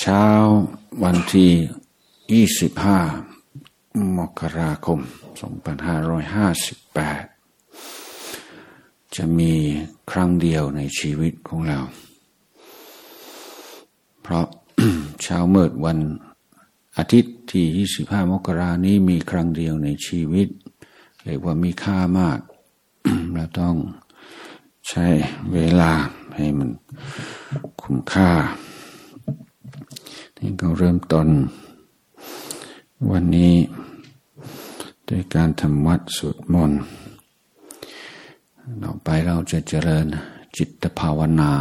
เช้าวันที่ยี่สิบห้ามกราคมสองพันห้าร้อยห้าสิบแปดจะมีครั้งเดียวในชีวิตของเรา เพราะเช้าเมื่อวันอาทิตย์ที่ยี่สิบห้ามกรานี้มีครั้งเดียวในชีวิตเรียกว่ามีค่ามาก เราต้องใช้เวลาให้มันคุ้มค่า นี่ก็เริ่มต้น วันนี้ด้วยการทำวัดสวดมนต์ต่อไปเราจะเจริญจิตภาวนา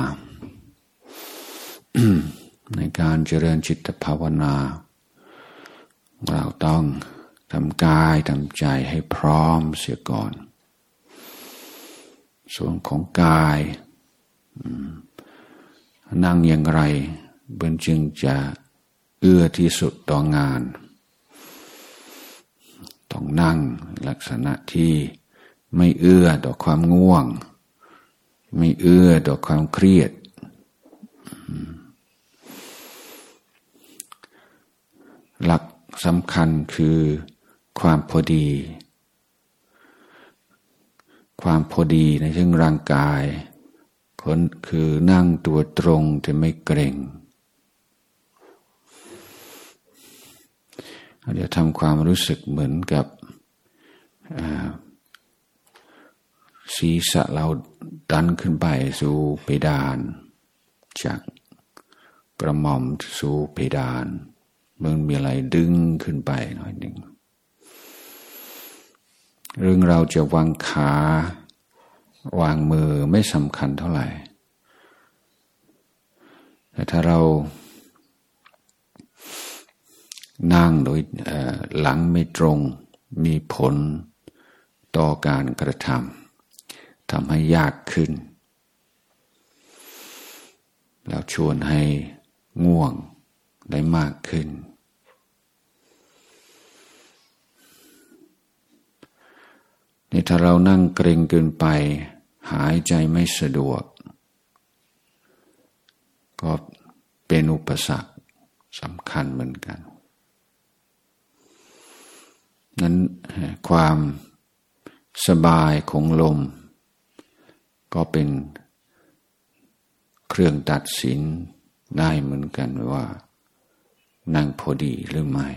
ในการเจริญจิตภาวนา เราต้องทำกายทำใจให้พร้อมเสียก่อน ส่วนของกายนั่งอย่างไรเบืนจึงจะ เอื้อที่สุดต่องาน ต้องนั่งลักษณะที่ไม่เอื้อต่อความง่วง ไม่เอื้อต่อความเครียด หลักสำคัญคือความพอดี ความพอดีในเรื่องร่างกายคนคือนั่งตัวตรงแต่ไม่เกร็ง เดี๋ยวทำความรู้สึกเหมือนกับศีรษะเราดันขึ้นไปสู่เพดาน จากกระหม่อมสู่เพดานมันมีอะไรดึงขึ้นไปหน่อยหนึ่งเรื่องเราจะวางขาวางมือไม่สำคัญเท่าไหร่ แต่ถ้าเรา นั่งโดยหลังไม่ตรงมีผลต่อการกระทำทำให้ยากขึ้น แล้วชวนให้ง่วงได้มากขึ้น ในถ้าเรานั่งเกรงเกินไป หายใจไม่สะดวก ก็เป็นอุปสรรคสำคัญเหมือนกัน นั้นความสบายของลม ก็เป็นเครื่องตัดสินได้เหมือนกันว่า นั่งพอดีหรือไม่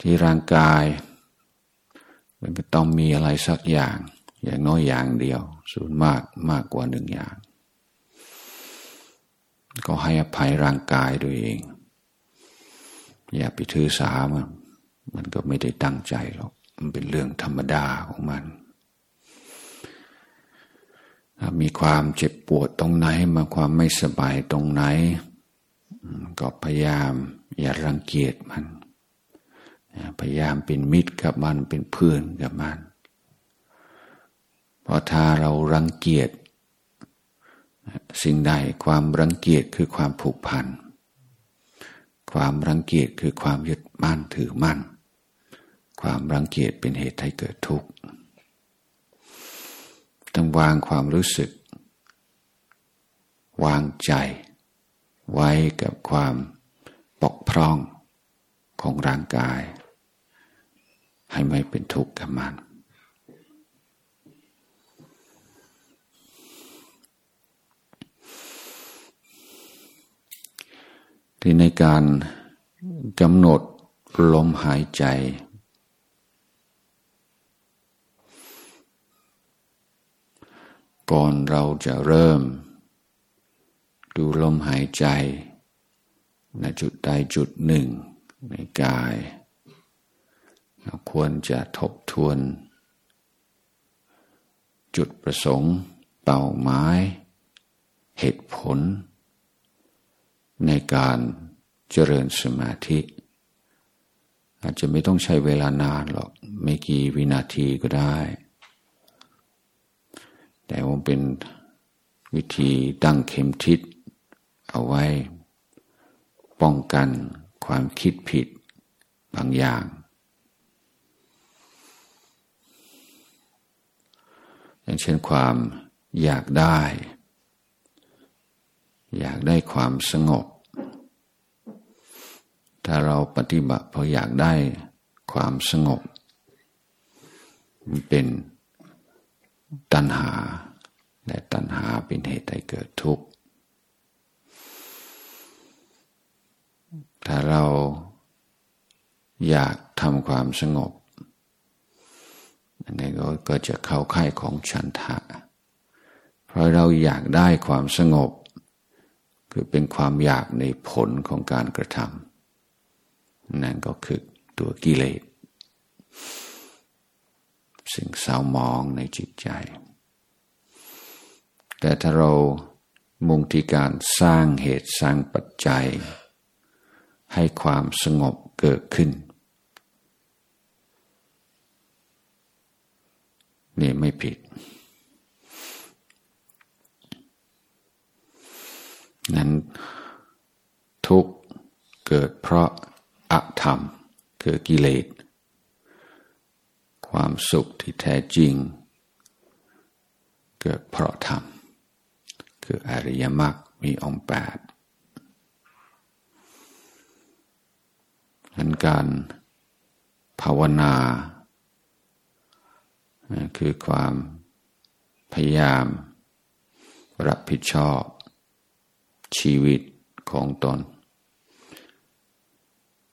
ที่ร่างกายมันต้องมีอะไรสักอย่าง อย่างน้อยอย่างเดียว ส่วนมากมากกว่าหนึ่งอย่าง ก็ให้อภัยร่างกายตัวเอง อย่าไปถือสามัน มันก็ไม่ได้ตั้งใจหรอก มันเป็นเรื่องธรรมดาของมัน มีความเจ็บปวดตรงไหน มาความไม่สบายตรงไหน ก็พยายามอย่ารังเกียจมัน พยายามเป็นมิตรกับมันเป็นเพื่อนกับมัน เพราะถ้าเรารังเกียจ สิ่งใดความรังเกียจคือความผูกพัน ความรังเกียจคือความยึดมั่นถือมั่น ความรังเกียจเป็นเหตุให้เกิดทุกข์ต้องวางความรู้สึก วางใจไว้กับความปกพร่องของร่างกาย ให้ไม่เป็นทุกข์กับมัน ที่ในการกำหนดลมหายใจ ก่อนเราจะเริ่ม ดูลมหายใจในจุดใดจุดหนึ่งในกาย เราควรจะทบทวน จุดประสงค์ เป้าหมาย เหตุผล ในการเจริญสมาธิ อาจจะไม่ต้องใช้เวลานานหรอก ไม่กี่วินาทีก็ได้ แต่ว่าเป็นวิธีตั้งเข็มทิศเอาไว้ ป้องกันความคิดผิดบางอย่างเช่นความอยากได้ อยากได้ความสงบ ถ้าเราปฏิบัติเพราะอยากได้ความสงบ มันเป็นตัณหา และตัณหาเป็นเหตุให้เกิดทุกข์ ถ้าเราอยากทำความสงบอันนี้ก็จะเข้าค่ายของฉันทะ เพราะเราอยากได้ความสงบ คือเป็นความอยากในผลของการกระทำ นั่นก็คือตัวกิเลส สิ่งเศร้ามองในจิตใจ แต่ถ้าเรามุ่งที่การสร้างเหตุสร้างปัจจัย ให้ความสงบเกิดขึ้น นี่ไม่ผิดนั้นทุกเกิดเพราะ อธรรม คือกิเลส ความสุขที่แท้จริง เกิดเพราะธรรม คืออริยมรรคมีองค์แปดนั้นการภาวนา คือความพยายาม รับผิดชอบชีวิตของตน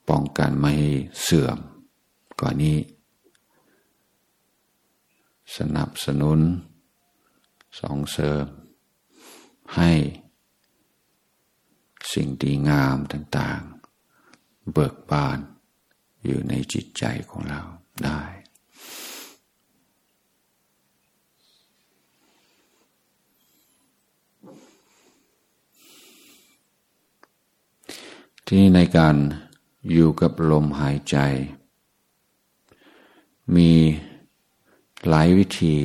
ป้องกันไม่ให้เสื่อมก่อนนี้ สนับสนุนส่งเสริมให้สิ่งดีงามต่างๆ เบิกบานอยู่ในจิตใจของเราได้ ที่ในการ อยู่กับลมหายใจ มีหลายวิธี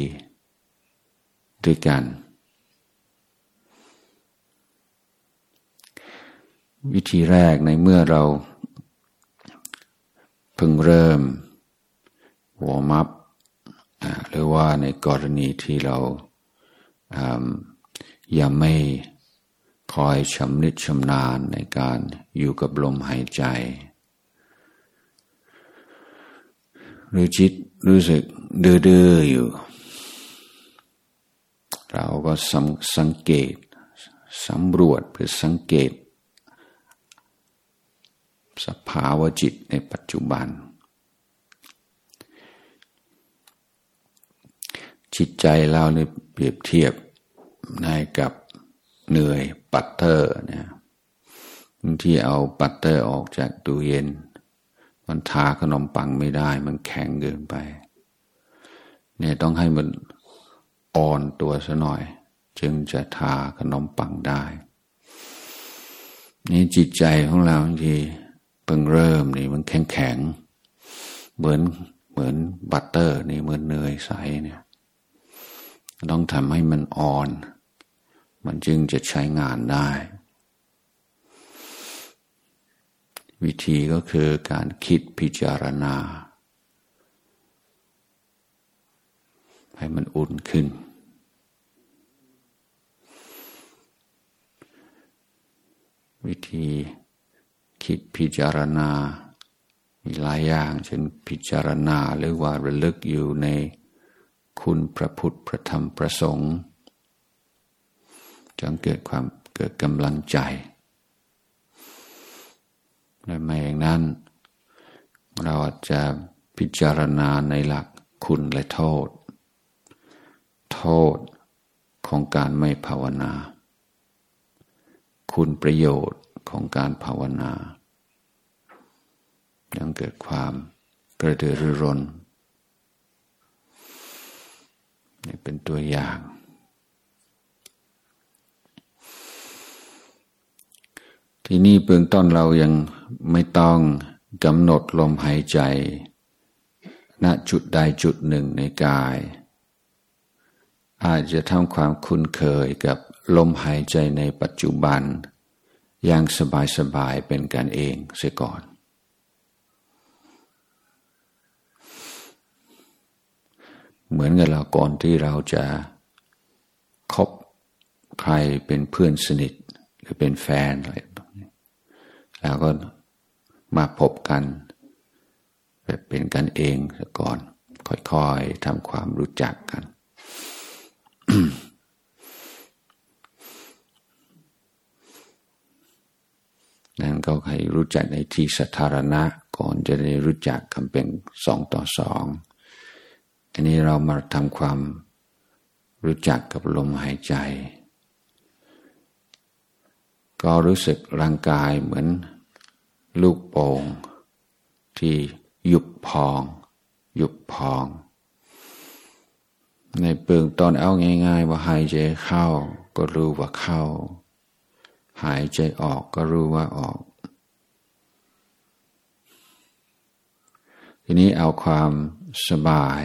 ด้วยกัน วิธีแรกในเมื่อเราเพิ่งเริ่มหัวมับหรือว่าในกรณีที่เรายังไม่คอยชำนิชำนาญในการอยู่กับลมหายใจ หรือจิตรู้สึกดื้อๆอยู่ เราก็สังเกตสำรวจเพื่อสังเกต สภาวะจิตในปัจจุบัน จิตใจเราเนี่ยเปรียบเทียบในกับเหนื่อยปัตเตอร์เนี่ยที่เอาปัตเตอร์ออกจากตู้เย็น มันทาขนมปังไม่ได้ มันแข็งเกินไป เนี่ยต้องให้มันอ่อนตัวซะหน่อย จึงจะทาขนมปังได้ นี่จิตใจของเราบางทีเพิ่งเริ่มนี่มันแข็งแข็งเหมือนเหมือนบัตเตอร์นี่เหมือนเนยใสเนี่ย ต้องทำให้มันอ่อน มันจึงจะใช้งานได้ วิธีก็คือการคิดพิจารณา ให้มันอุ่นขึ้น วิธีคิดพิจารณา มีหลายอย่างเช่นพิจารณาหรือว่าระลึกอยู่ในคุณพระพุทธพระธรรมพระสงฆ์จงเกิดความเกิดกำลังใจ และไม่อย่างนั้น เราจะพิจารณาในหลักคุณและโทษ โทษของการไม่ภาวนา คุณประโยชน์ของการภาวนายังเกิดความกระเดือรือร้นนี่เป็นตัวอย่าง ที่นี่เบื้องต้นเรายังไม่ต้องกำหนดลมหายใจ ณจุดใดจุดหนึ่งในกาย อาจจะทำความคุ้นเคยกับลมหายใจในปัจจุบัน อย่างสบายๆเป็นกันเองเสียก่อน เหมือนกับเราก่อนที่เราจะคบใครเป็นเพื่อนสนิทหรือเป็นแฟนอะไร แล้วก็มาพบกันแบบเป็นกันเองก่อน ค่อยๆทำความรู้จักกัน นั้นก็ให้รู้จักในที่สาธารณะก่อนจะได้รู้จักกันเป็นสองต่อสอง อันนี้เรามาทำความรู้จักกับลมหายใจ ก็รู้สึกร่างกายเหมือน ลูกโป่งที่ยุบพอง ยุบพอง ในเปลืองตอนเอาง่าย ๆ ว่าหายใจเข้า ก็รู้ว่าเข้า หายใจออกก็รู้ว่าออก ทีนี้เอาความสบาย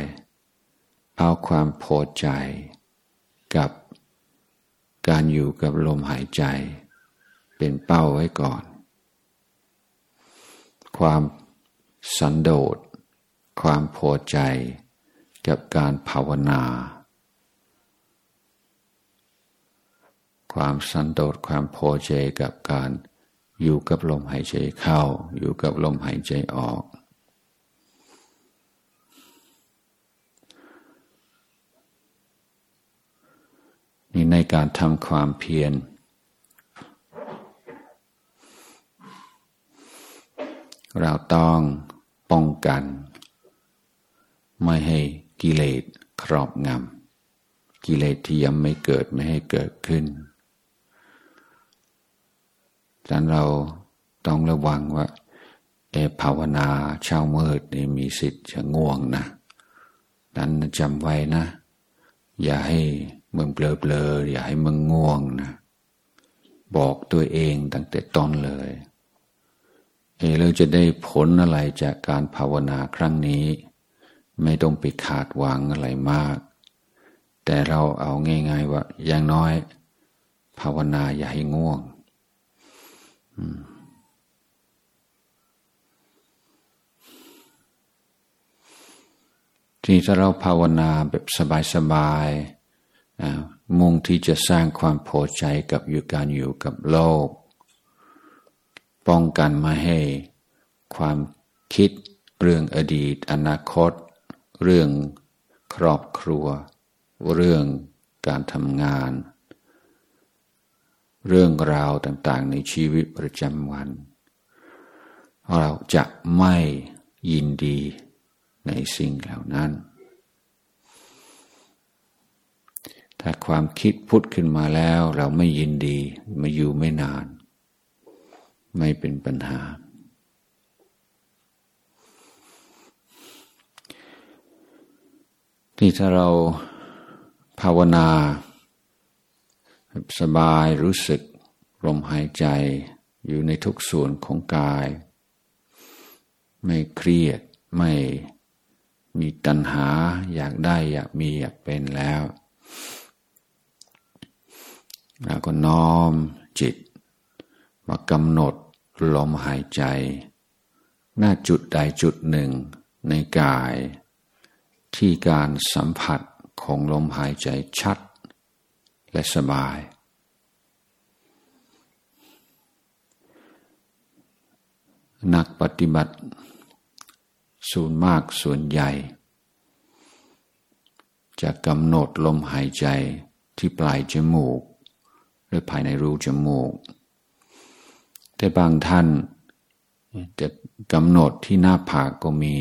เอาความพอใจกับการอยู่กับลมหายใจ เป็นเป้าไว้ก่อน ความสันโดษ ความพอใจกับการภาวนา ความสันโดษความพอใจกับการอยู่กับลมหายใจเข้า อยู่กับลมหายใจออก นี่ในการทำความเพียร เราต้องป้องกัน ไม่ให้กิเลสครอบงำกิเลสที่ยังไม่เกิดไม่ให้เกิดขึ้นดังนั้นเราต้องระวังว่าเอภาวนาเช้ามืดนี่มีสิทธิ์จะง่วงนะนั้นจำไว้นะ อย่าให้มึงเบลอๆอย่าให้มึงง่วงนะ บอกตัวเองตั้งแต่ต้นเลย เอเราจะได้ผลอะไรจากการภาวนาครั้งนี้ ไม่ต้องไปขาดหวังอะไรมาก แต่เราเอาง่าย ๆ ว่าอย่างน้อย ภาวนาอย่าให้ง่วงที่ถ้าเราภาวนาแบบสบายๆมุ่งที่จะสร้างความพอใจกับอยู่การอยู่กับโลก ป้องกันมาให้ ความคิดเรื่องอดีต อนาคต เรื่องครอบครัว เรื่องการทำงาน เรื่องราวต่างๆ ในชีวิตประจำวัน เราจะไม่ยินดีในสิ่งเหล่านั้น ถ้าความคิดพุทธขึ้นมาแล้ว เราไม่ยินดีมาอยู่ไม่นาน ไม่เป็นปัญหา ที่ถ้าเราภาวนา สบายรู้สึกลมหายใจอยู่ในทุกส่วนของกาย ไม่เครียดไม่มีตัณหาอยากได้อยากมีอยากเป็นแล้ว แล้วก็น้อมจิต มากำหนดลมหายใจ หน้าจุดใดจุดหนึ่งในกาย ที่การสัมผัสของลมหายใจชัด และสบาย นักปฏิบัติ ส่วนมากส่วนใหญ่ จะกำหนดลมหายใจที่ปลายจมูก หรือภายในรูจมูก แต่บางท่านจะกำหนดที่หน้าผากก็มี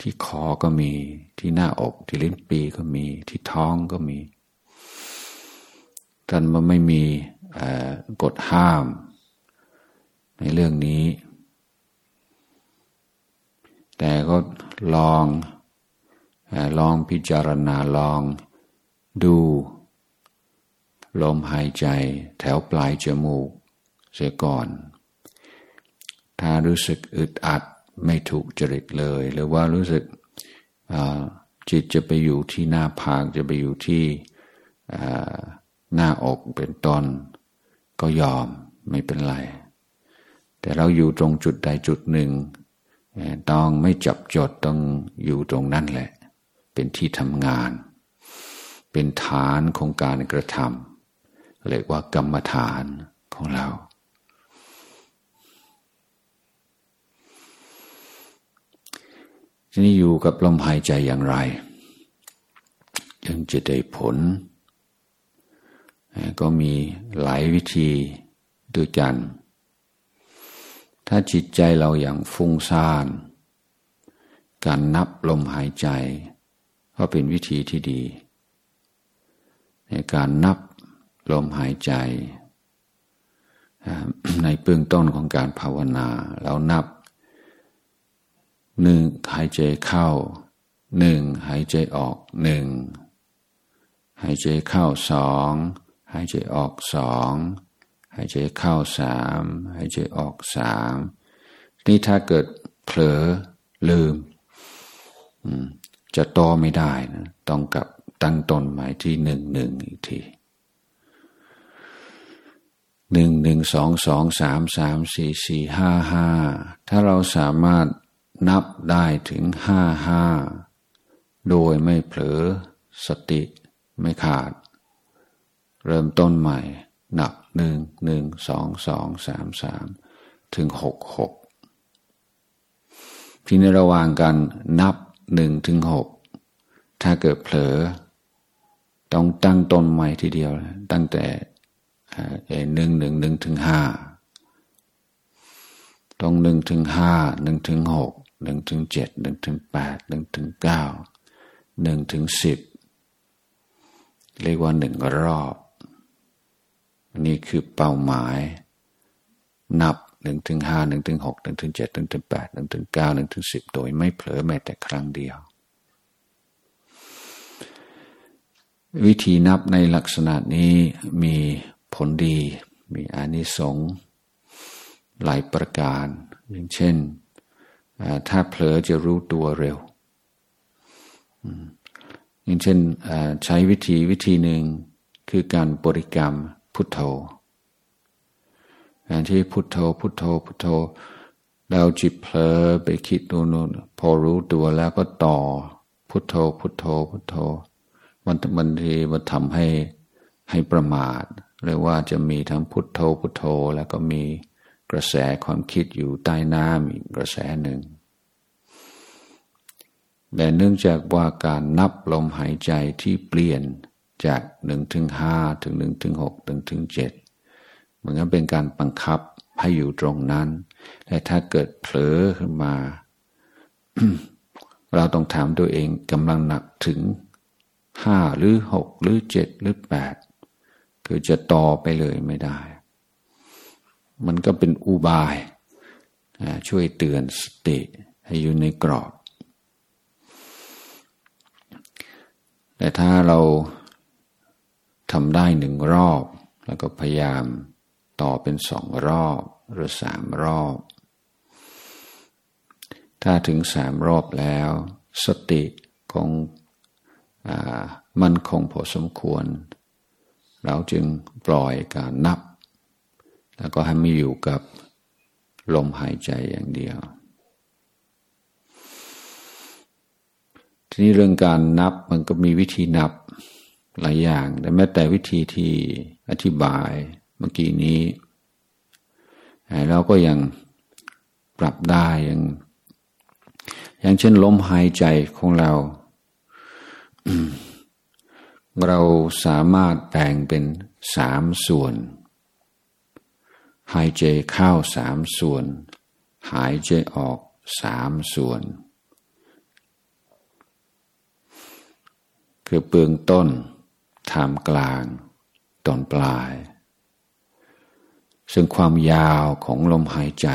ที่คอก็มี ที่หน้าอกที่ลิ้นปีก็มี ที่ท้องก็มีท่านมันไม่มีกฎห้าม ในเรื่องนี้ แต่ก็ลองลองพิจารณาลองดู ลมหายใจแถวปลายจมูก เสียก่อน ถ้ารู้สึกอึดอัดไม่ถูกจริตเลย หรือว่ารู้สึกจิตจะไปอยู่ที่หน้าผากจะไปอยู่ที่หน้าอกเป็นต้นก็ยอมไม่เป็นไร แต่เราอยู่ตรงจุดใดจุดหนึ่ง ต้องไม่จับจดต้องอยู่ตรงนั้นแหละ เป็นที่ทำงาน เป็นฐานของการกระทำเรียกว่ากรรมฐานของเรา ทีนี้อยู่กับลมหายใจอย่างไร จึงจะได้ผล ก็มีหลายวิธีด้วยกัน ถ้าจิตใจเราอย่างฟุ้งซ่าน การนับลมหายใจ ก็เป็นวิธีที่ดี ในการนับลมหายใจ ในเบื้องต้นของการภาวนา เรานับ หนึ่งหายใจเข้าหนึ่งหายใจออกหนึ่งหายใจเข้าสองหายใจออกสองหายใจเข้าสามหายใจออกสามนี่ถ้าเกิดเผลอลืม จะต่อไม่ได้นะต้องกับตั้งตนหมายที่หนึ่งหนึ่งอีกทีหนึ่งหนึ่งสองสองสามสามสี่สี่ห้าห้าถ้าเราสามารถ นับได้ถึงห้าห้าโดยไม่เผลอสติไม่ขาด เริ่มต้นใหม่หนับหนึ่งหนึ่งสองสองสามสามถึงหกหกที่ในระหว่างกันนับหนึ่งถึงหกถ้าเกิดเผลอ ต้องตั้งต้นใหม่ทีเดียว ตั้งแต่หนึ่งหนึ่งหนึ่งถึงห้าต้องหนึ่งถึงห้าหนึ่งถึงหก หนึ่งถึงเจ็ดหนึ่งถึงแปดหนึ่งถึงเก้าหนึ่งถึงสิบเรียกว่าหนึ่งรอบ นี่คือเป้าหมาย นับหนึ่งถึงห้าหนึ่งถึงหกหนึ่งถึงเจ็ดหนึ่งถึงแปดหนึ่งถึงเก้าหนึ่งถึงสิบโดยไม่เผลอแม้แต่ครั้งเดียว วิธีนับในลักษณะนี้มีผลดี มีอานิสงส์หลายประการ อย่างเช่น ถ้าเผลอจะรู้ตัวเร็วอย่างเช่นใช้วิธีวิธีหนึ่งคือการบริกรรมพุทโธการที่พุทโธพุทโธพุทโธเราจิตเผลอไปคิดโน่นพอรู้ตัวแล้วก็ต่อพุทโธพุทโธพุทโธมันมันทีมันทำให้ให้ประมาทเรียกว่าจะมีทั้งพุทโธพุทโธ แล้วก็มีกระแสความคิดอยู่ใต้น้ำอีกกระแสหนึ่ง แต่เนื่องจากว่าการนับลมหายใจที่เปลี่ยนจากหนึ่งถึงห้าถึงหนึ่งถึงหกถึงถึงเจ็ดมันก็เป็นการบังคับให้อยู่ตรงนั้นแต่ถ้าเกิดเผลอขึ้นมา เราต้องถามตัวเองกำลังหนักถึงห้าหรือหกหรือเจ็ดหรือแปดคือจะต่อไปเลยไม่ได้ มันก็เป็นอุบาย ช่วยเตือนสติให้อยู่ในกรอบ แต่ถ้าเราทำได้หนึ่งรอบ แล้วก็พยายามต่อเป็นสองรอบหรือสามรอบ ถ้าถึงสามรอบแล้ว สติคงมันคงพอสมควร เราจึงปล่อยการนับ แล้วก็ให้มีอยู่กับลมหายใจอย่างเดียว ทีนี้เรื่องการนับมันก็มีวิธีนับหลายอย่าง แต่แม้แต่วิธีที่อธิบายเมื่อกี้นี้เราก็ยังปรับได้ย่างอย่างเช่นลมหายใจของเรา เราสามารถแบ่งเป็นสามส่วน หายใจเข้าสามส่วน หายใจออกสามส่วน คือเบื้องต้นทามกลาง ตอนปลาย ซึ่งความยาวของลมหายใจ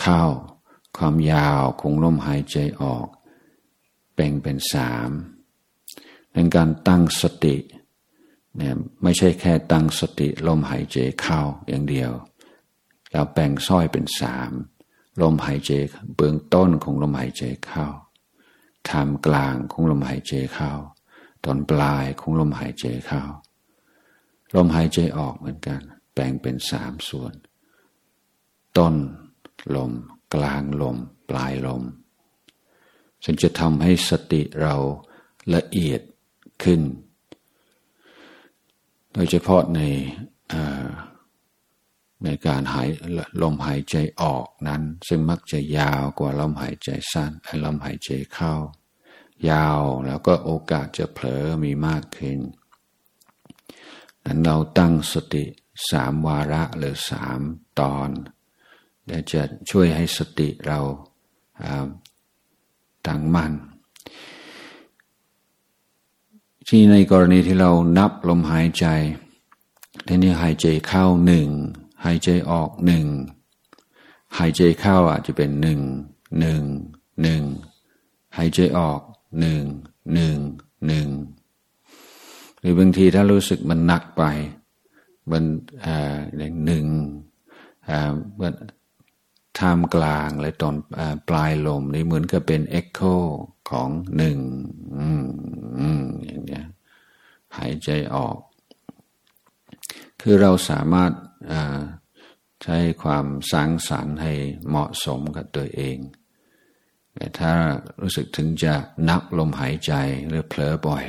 เข้าความยาวของลมหายใจออกแบ่งเป็นสามในการตั้งสติเนี่ยไม่ใช่แค่ตั้งสติลมหายใจเข้าอย่างเดียวแล้วแบ่งซ้อยเป็นสามลมหายใจเบื้องต้นของลมหายใจเข้า ทามกลางของลมหายใจเข้า ตอนปลายของลมหายใจเข้า ลมหายใจออกเหมือนกัน แบ่งเป็นสามส่วน ต้นลม กลางลม ปลายลม ซึ่งจะทำให้สติเราละเอียดขึ้น โดยเฉพาะใน ในการหายลมหายใจออกนั้น ซึ่งมักจะยาวกว่าลมหายใจสั้นลมหายใจเข้า ยาวแล้วก็โอกาสจะเผลอมีมากขึ้นนั้นเราตั้งสติสามวาระหรือสามตอนจะช่วยให้สติเราตั้งมั่นที่ในกรณีที่เรานับลมหายใจทีนี้หายใจเข้าหนึ่ง หายใจออกหนึ่งหายใจเข้าอาจจะเป็นหนึ่งหนึ่งหนึ่งหายใจออกหนึ่งหนึ่งหนึ่งหรือบางทีถ้ารู้สึกมันหนักไปมันอ่าหนึ่งท่ามกลางและตอนปลายลมนี่เหมือนกับเป็นเอ็กโคของหนึ่งอย่างเงี้ยหายใจออก คือเราสามารถ ใช้ความสร้างสรรค์ให้เหมาะสมกับตัวเองแต่ถ้ารู้สึกถึงจะนับลมหายใจหรือเผลอบ่อย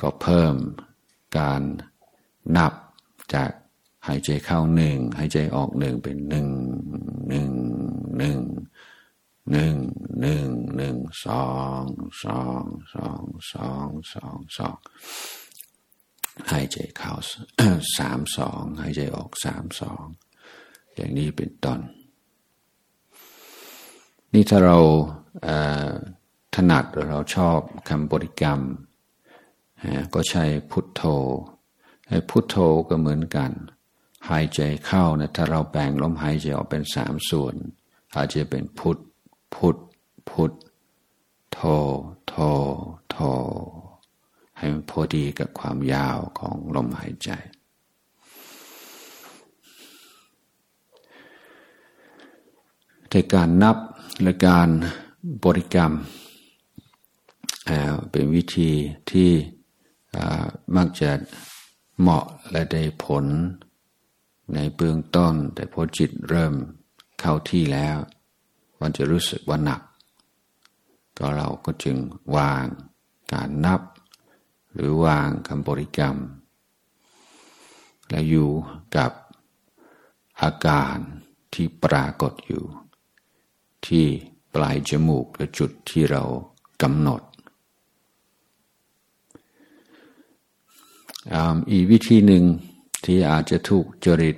ก็เพิ่มการนับจากหายใจเข้าหนึ่งหายใจออกหนึ่งเป็นหนึ่งหนึ่งหนึ่งหนึ่งหนึ่งหนึ่งสองสองสองสองสองสอง หายใจเข้าสามสองหายใจออกสามสองอย่างนี้เป็นต้นนี่ถ้าเราถนัดหรือเราชอบคำบริกรรม ก็ใช้พุทโธพุทโธก็เหมือนกัน หายใจเข้านะถ้าเราแบ่งลมหายใจออกเป็นสามส่วนอาจจะเป็นพุทพุทพุทโทโทโท ให้มันพอดีกับความยาวของลมหายใจ แต่การนับและการบริกรรม เป็นวิธีที่มักจะเหมาะและได้ผลในเบื้องต้น แต่พอจิตเริ่มเข้าที่แล้ว มันจะรู้สึกว่าหนัก ก็เราก็จึงวางการนับ หรือวางคำบริกรรม และอยู่กับอาการที่ปรากฏอยู่ ที่ปลายจมูกหรือจุดที่เรากำหนดอีกวิธีหนึ่งที่อาจจะถูกจริต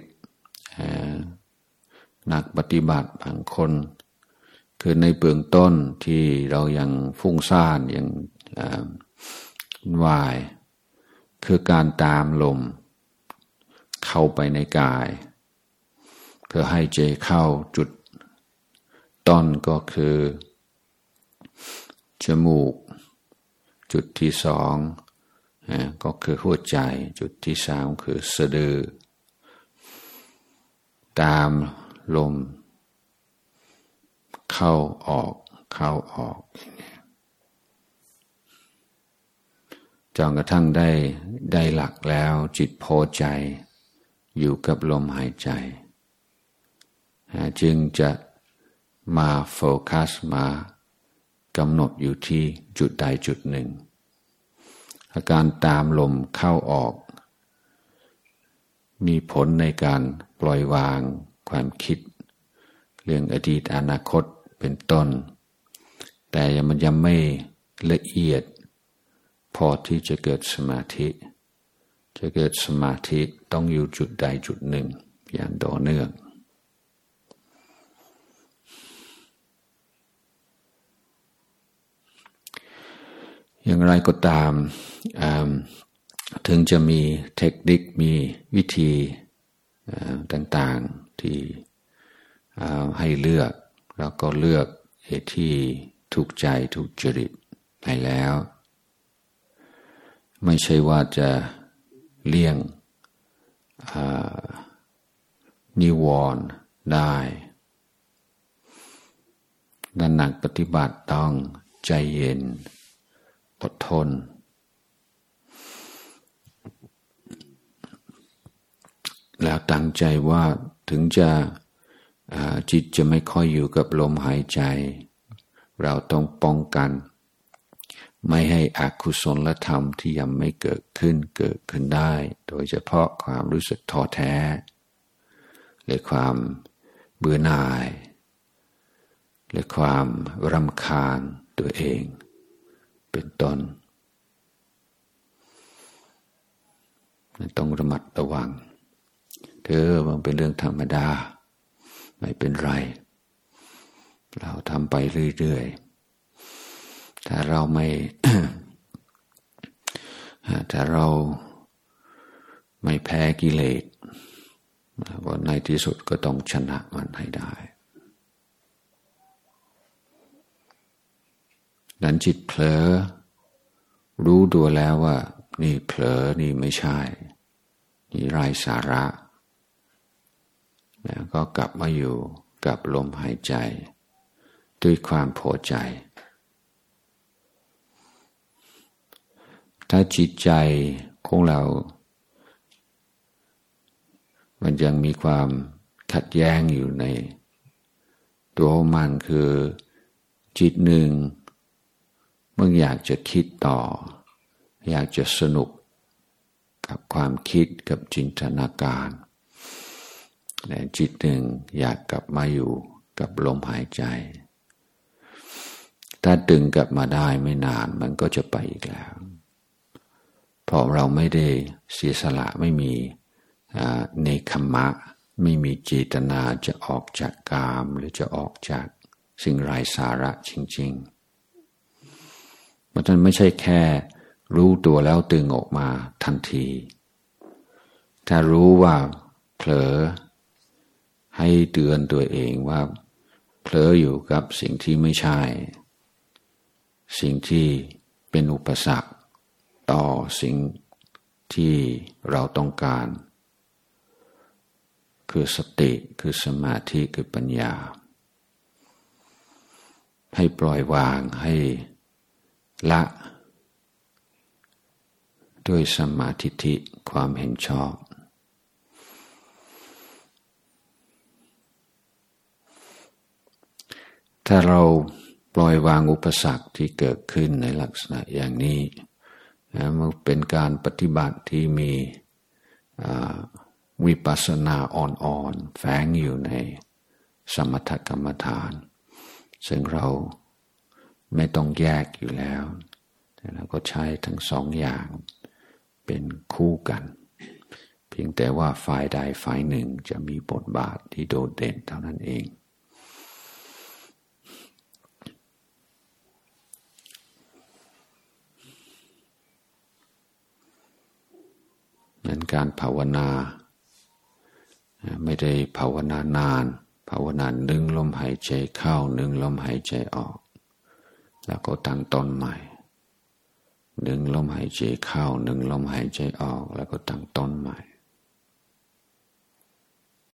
นักปฏิบัติบางคน คือในเบื้องต้นที่เรายังฟุ้งซ่านยัง วาย คือการตามลม เข้าไปในกาย คือให้ใจเข้าจุด ต้นก็คือ จมูก จุดที่สองก็คือหัวใจ จุดที่สามคือสะดือ ตามลม เข้าออก เข้าออก จนกระทั่งได้ได้หลักแล้วจิตพอใจ อยู่กับลมหายใจ จึงจะมาโฟกัสมากำหนดอยู่ที่จุดใดจุดหนึ่ง อาการตามลมเข้าออก มีผลในการปล่อยวางความคิด เรื่องอดีตอนาคตเป็นต้น แต่ยังมันยังไม่ละเอียด พอที่จะเกิดสมาธิ จะเกิดสมาธิต้องอยู่จุดใดจุดหนึ่งอย่างต่อเนื่องอย่างไรก็ตามถึงจะมีเทคนิคมีวิธีต่างๆที่ให้เลือก แล้วก็เลือกเหตุที่ถูกใจถูกจริตไปแล้ว ไม่ใช่ว่าจะเลี่ยงนิวรณ์ได้ดันหนักปฏิบัติต้องใจเย็น อดทน แล้วตั้งใจว่าถึงจะจิตจะไม่ค่อยอยู่กับลมหายใจ เราต้องป้องกัน ไม่ให้อกุศลธรรมที่ยังไม่เกิดขึ้นเกิดขึ้นได้ โดยเฉพาะความรู้สึกท้อแท้ หรือความเบื่อหน่าย หรือความรำคาญตัวเอง เป็นต้นต้องระมัดระวัง เธอมันเป็นเรื่องธรรมดา ไม่เป็นไร เราทำไปเรื่อย ๆ ถ้าเราไม่ถ้าเราไม่แพ้กิเลสวันในที่สุดก็ต้องชนะมันให้ได้ดันจิตเผลอ รู้ตัวแล้วว่า นี่เผลอนี่ไม่ใช่ นี่ไร้สาระแล้วก็กลับมาอยู่กับลมหายใจ ด้วยความพอใจ ถ้าจิตใจของเรา มันยังมีความขัดแย้งอยู่ใน ตัวมันคือจิตหนึ่งมึงอยากจะคิดต่อ อยากจะสนุกกับความคิดกับจินตนาการแต่จิตหนึ่งอยากกลับมาอยู่กับลมหายใจ ถ้าดึงกลับมาได้ไม่นานมันก็จะไปอีกแล้ว ราะเราไม่ได้เสียสละไม่มีในคมะ ไม่มีเจตนาจะออกจากกามหรือจะออกจากสิ่งไร้สาระจริงๆมันไม่ใช่แค่รู้ตัวแล้วตึงออกมาทันที ถ้ารู้ว่าเผลอให้เตือนตัวเองว่าเผลออยู่กับสิ่งที่ไม่ใช่ สิ่งที่เป็นอุปสรรค ต่อสิ่งที่เราต้องการ คือสติคือสมาธิคือปัญญา ให้ปล่อยวางให้ละ ด้วยสมาธิิความเห็นชอบ ถ้าเราปล่อยวางอุปสรรคที่เกิดขึ้นในลักษณะอย่างนี้ นะมันเป็นการปฏิบัติที่มีวิปัสสนาอ่อนๆ แฝงอยู่ในสมถกรรมฐาน ซึ่งเราไม่ต้องแยกอยู่แล้ว แต่เราก็ใช้ทั้งสองอย่างเป็นคู่กัน เพียงแต่ว่าฝ่ายใดฝ่ายหนึ่งจะมีบทบาทที่โดดเด่นเท่านั้นเอง นั้นการภาวนา ไม่ได้ภาวนานาน ภาวนานึงลมหายใจเข้าหนึ่งลมหายใจออก แล้วก็ตั้งต้นใหม่หนึ่งลมหายใจเข้าหนึ่งลมหายใจออก แล้วก็ตั้งต้นใหม่